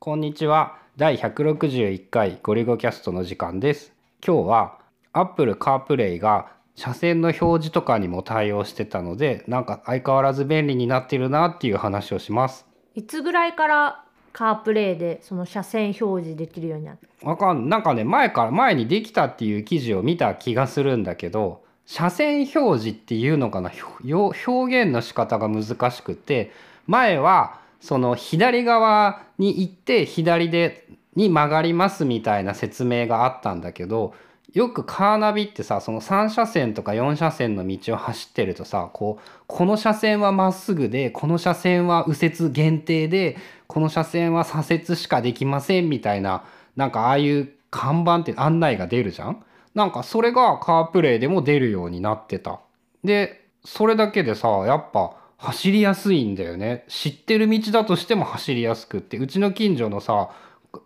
こんにちは。第161回ゴリゴキャストの時間です。今日は Apple CarPlay が車線の表示とかにも対応してたのでなんか相変わらず便利になってるなっていう話をします。いつぐらいからカープレイでその車線表示できるようになったわかんなんかね前から前にできたっていう記事を見た気がするんだけど車線表示っていうのかな？表現の仕方が難しくて前はその左側に行って左でに曲がりますみたいな説明があったんだけどよくカーナビってさその3車線とか4車線の道を走ってるとさこうこの車線はまっすぐでこの車線は右折限定でこの車線は左折しかできませんみたいななんかああいう看板って案内が出るじゃん？なんかそれがカープレイでも出るようになってた。でそれだけでさやっぱ走りやすいんだよね。知ってる道だとしても走りやすくって。うちの近所のさ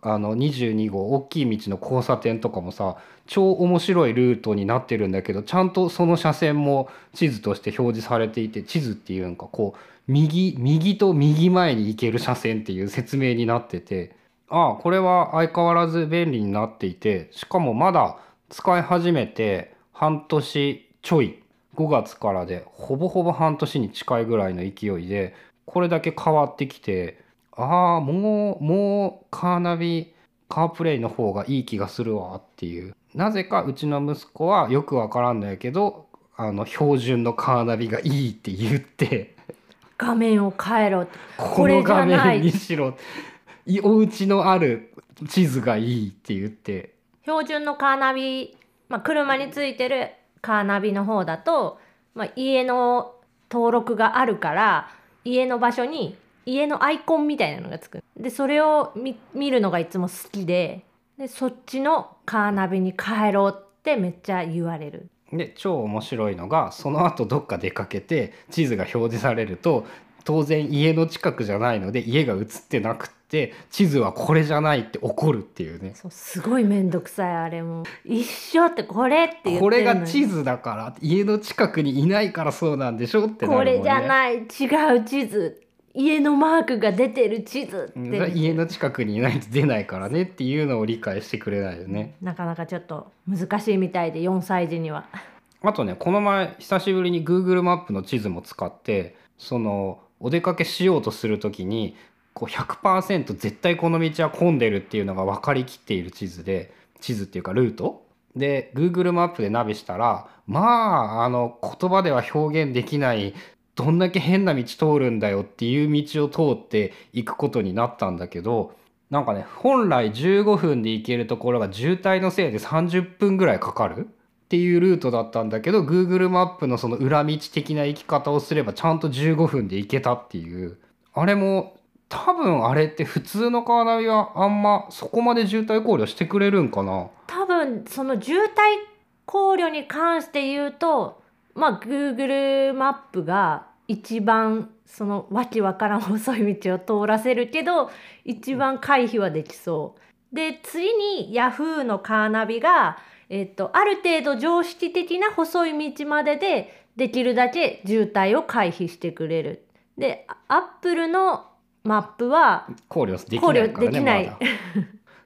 あの22号大きい道の交差点とかもさ超面白いルートになってるんだけどちゃんとその車線も地図として表示されていて地図っていうんかこう右右と右前に行ける車線っていう説明になっててああこれは相変わらず便利になっていてしかもまだ使い始めて半年ちょい5月からでほぼほぼ半年に近いぐらいの勢いでこれだけ変わってきてああもうもうカーナビカープレイの方がいい気がするわっていう。なぜかうちの息子はよくわからんのやけどあの標準のカーナビがいいって言って画面を変えろ。この画面にしろ。お家のある地図がいいって言って。標準のカーナビ、まあ、車についてるカーナビの方だと、まあ、家の登録があるから家の場所に家のアイコンみたいなのがつくでそれを見るのがいつも好きででそっちのカーナビに帰ろうってめっちゃ言われる。で超面白いのがその後どっか出かけて地図が表示されると当然家の近くじゃないので家が映ってなくって地図はこれじゃないって怒るっていうね。そうすごい面倒くさいあれも。一緒ってこれって言ってこれが地図だから家の近くにいないからそうなんでしょってなるもん、ね、これじゃない違う地図。家のマークが出てる地図って。家の近くにいないと出ないからねっていうのを理解してくれないよね。なかなかちょっと難しいみたいで4歳児には。あとねこの前久しぶりに Google マップの地図も使ってそのお出かけしようとする時にこう100%絶対この道は混んでるっていうのが分かりきっている地図で地図っていうかルート。で Google マップでナビしたらまああの言葉では表現できないどんだけ変な道通るんだよっていう道を通っていくことになったんだけどなんかね本来15分で行けるところが渋滞のせいで30分ぐらいかかるっていうルートだったんだけど Google マップのその裏道的な行き方をすればちゃんと15分で行けたっていう。あれも多分あれって普通のカーナビはあんまそこまで渋滞考慮してくれるんかな？多分その渋滞考慮に関して言うとまあ Google マップが一番そのわけわからん細い道を通らせるけど一番回避はできそう。で次に Yahoo のカーナビが、えっと、ある程度常識的な細い道まででできるだけ渋滞を回避してくれる。で Apple のマップは考慮できないからねまだ。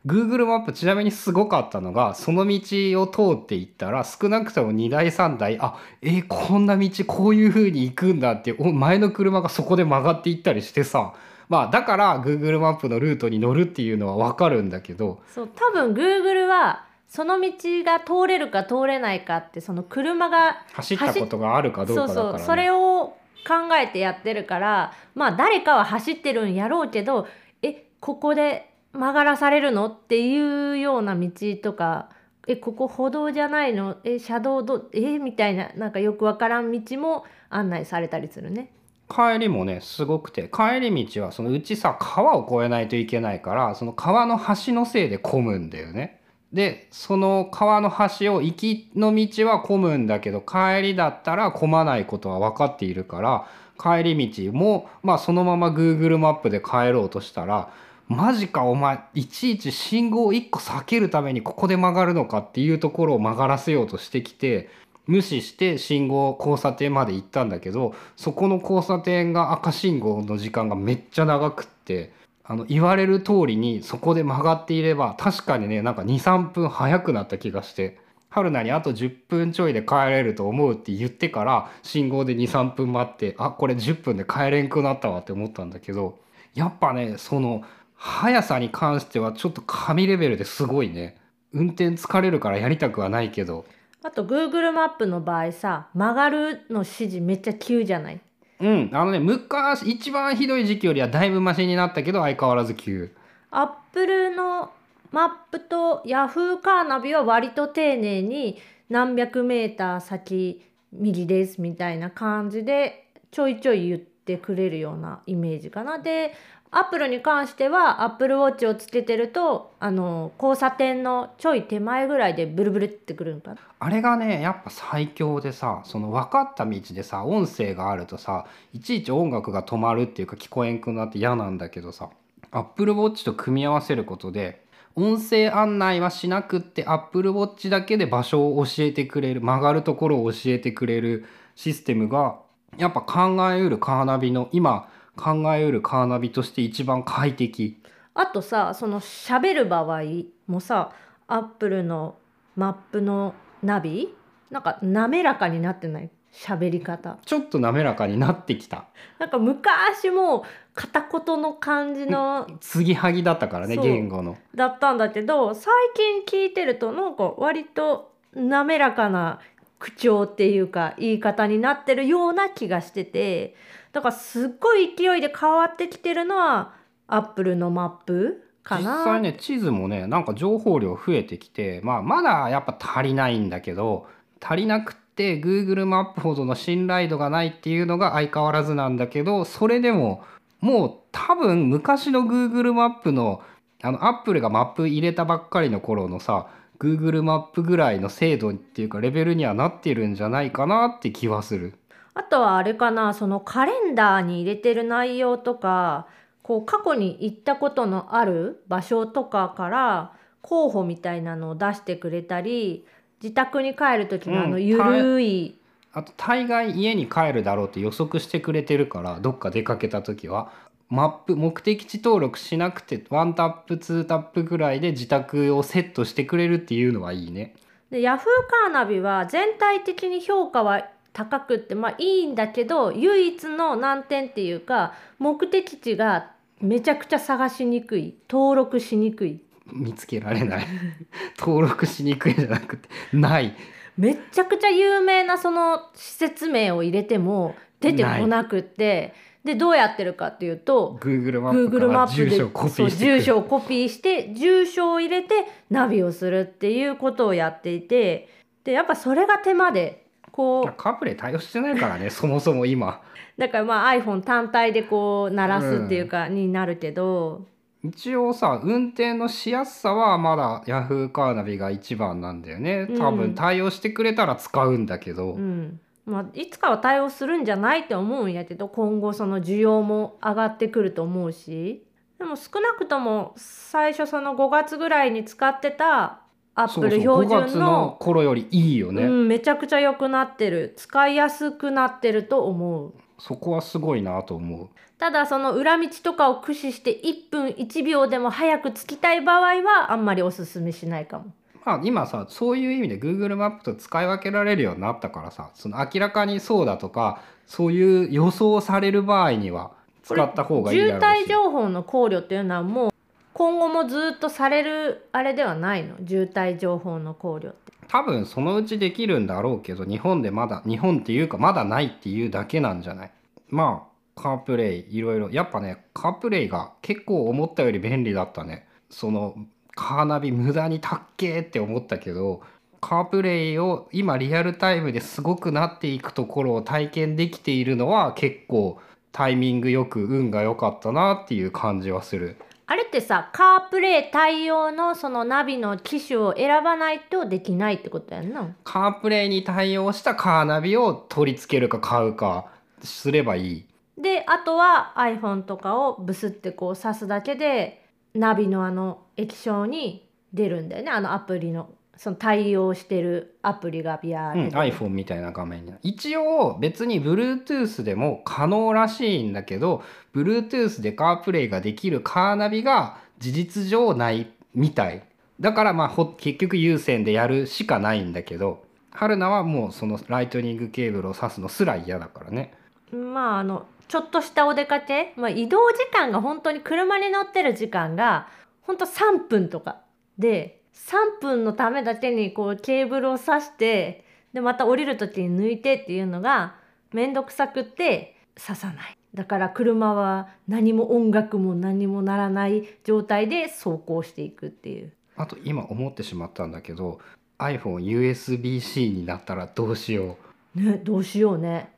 Google マップちなみにすごかったのがその道を通っていったら少なくとも2台3台あえー、こんな道こういう風に行くんだって前の車がそこで曲がっていったりしてさ。まあだから Google マップのルートに乗るっていうのは分かるんだけど。そう多分 Google はその道が通れるか通れないかってその車が走ったことがあるかどうかだから、ね、そうそうそれを考えてやってるからまあ誰かは走ってるんやろうけどえここで曲がらされるの？っていうような道とかえここ歩道じゃないの？え車道どえみたいななんかよくわからん道も案内されたりするね。帰りもねすごくて帰り道はそのうちさ川を越えないといけないからその川の橋のせいで混むんだよね。でその川の橋を行きの道は混むんだけど帰りだったら混まないことは分かっているから帰り道もまあそのまま Google マップで帰ろうとしたらマジかお前いちいち信号を1個避けるためにここで曲がるのかっていうところを曲がらせようとしてきて無視して信号交差点まで行ったんだけどそこの交差点が赤信号の時間がめっちゃ長くってあの言われる通りにそこで曲がっていれば確かにねなんか23分早くなった気がして春菜にあと10分ちょいで帰れると思うって言ってから信号で23分待ってあこれ10分で帰れんくなったわって思ったんだけどやっぱねその速さに関してはちょっと神レベルですごいね。運転疲れるからやりたくはないけど。あと Google マップの場合さ曲がるの指示めっちゃ急じゃない？うん。あのね昔一番ひどい時期よりはだいぶマシになったけど相変わらず急。アップルのマップとヤフーカーナビは割と丁寧に何百メーター先右ですみたいな感じでちょいちょい言っててくれるようなイメージかな。でアップルに関してはアップルウォッチをつけてるとあの交差点のちょい手前ぐらいでブルブルってくるんかな。あれがねやっぱ最強でさその分かった道でさ音声があるとさいちいち音楽が止まるっていうか聞こえんくなって嫌なんだけどさアップルウォッチと組み合わせることで音声案内はしなくってアップルウォッチだけで場所を教えてくれる曲がるところを教えてくれるシステムがやっぱ考えうるカーナビの今考えうるカーナビとして一番快適。あとさその喋る場合もさアップルのマップのナビなんか滑らかになってない？喋り方。ちょっと滑らかになってきた。なんか昔も片言の感じの継ぎはぎだったからね言語の。だったんだけど最近聞いてるとなんか割と滑らかな口調っていうか言い方になってるような気がしててだからすっごい勢いで変わってきてるのはアップルのマップかな実。際ね地図もねなんか情報量増えてきて、まあ、まだやっぱ足りないんだけど足りなくて Google マップほどの信頼度がないっていうのが相変わらずなんだけどそれでももう多分昔の Google マップのアップルがマップ入れたばっかりの頃のさ Google マップぐらいの精度っていうかレベルにはなってるんじゃないかなって気はする。あとはあれかなそのカレンダーに入れてる内容とかこう過去に行ったことのある場所とかから候補みたいなのを出してくれたり自宅に帰る時のあのうんゆるい、あと大概家に帰るだろうって予測してくれてるからどっか出かけた時はマップ目的地登録しなくてワンタップツータップぐらいで自宅をセットしてくれるっていうのはいいね。で Yahoo! カーナビは全体的に評価は高くってまあいいんだけど唯一の難点っていうか目的地がめちゃくちゃ探しにくい登録しにくい。見つけられない。登録しにくいんじゃなくてない。めっちゃくちゃ有名なその施設名を入れても出てこなくってでどうやってるかっていうと Google マップからップで住所をコピそうーして住所をコピーして住所を入れてナビをするっていうことをやっていてでやっぱそれが手間でこうカプレ対応してないからね そもそも今。だからまあ iPhone 単体でこう鳴らすっていうかになるけど、一応さ運転のしやすさはまだ Yahoo! カーナビが一番なんだよね。多うん。分対応してくれたら使うんだけど、うんまあ、いつかは対応するんじゃないって思うんやけど今後その需要も上がってくると思うし。でも少なくとも最初その5月ぐらいに使ってたアップル標5月準のの頃よりいいよね、うん、めちゃくちゃ良くなってる。使いやすくなってると思う。そこはすごいなと思う。ただその裏道とかを駆使して1分1秒でも早く着きたい場合はあんまりおすすめしないかも。まあ今さそういう意味で Google マップと使い分けられるようになったからさその明らかにそうだとかそういう予想される場合には使った方がいいだろう渋滞し情報の考慮っていうのはもう今後もずっとされるあれではないの？渋滞情報の考慮って。多分そのうちできるんだろうけど日本でまだ日本っていうかまだないっていうだけなんじゃない？まあカープレイいろいろ。やっぱねカープレイが結構思ったより便利だったね。そのカーナビ無駄にたっけーって思ったけどカープレイを今リアルタイムですごくなっていくところを体験できているのは結構タイミングよく運が良かったなっていう感じはするあれってさカープレイ対応のそのナビの機種を選ばないとできないってことやんな。カープレイに対応したカーナビを取り付けるか買うかすればいいであとは iPhone とかをブスってこう挿すだけでナビのあの液晶に出るんだよね。あのアプリの。その対応してるアプリがビャーうん、iPhone みたいな画面に。一応別に Bluetooth でも可能らしいんだけど Bluetooth でカープレイができるカーナビが事実上ないみたい。だからまあほ結局有線でやるしかないんだけど春菜はもうそのライトニングケーブルを挿すのすら嫌だからね。まああのちょっとしたお出かけ、まあ、移動時間が本当に車に乗ってる時間が本当3分とかで3分のためだけにこうケーブルを挿してでまた降りる時に抜いてっていうのが面倒くさくって刺さない。だから車は何も音楽も何もならない状態で走行していくっていう。あと今思ってしまったんだけど iPhone USB-C になったらどうしよう。ねどうしようね。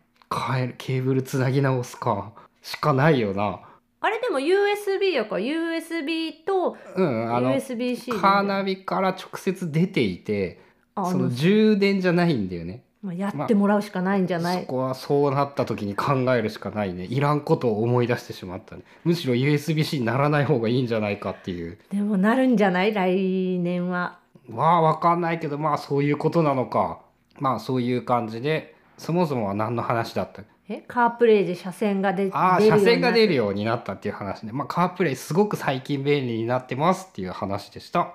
変えるケーブルつなぎ直すかしかないよなあれでも USB やか。ら USB とうん USB-C で。カーナビから直接出ていてあそのの充電じゃないんだよね。まあやってもらうしかないんじゃない、そこはそうなった時に考えるしかないね。いらんことを思い出してしまったね。むしろ USB-C にならない方がいいんじゃないかっていう。でもなるんじゃない？来年は。まあ分かんないけどまあそういうことなのか。まあそういう感じでそもそもは何の話だった？えカープレイで車線が出ああ車線が出るようになったっていう話ね。まあカープレイすごく最近便利になってますっていう話でした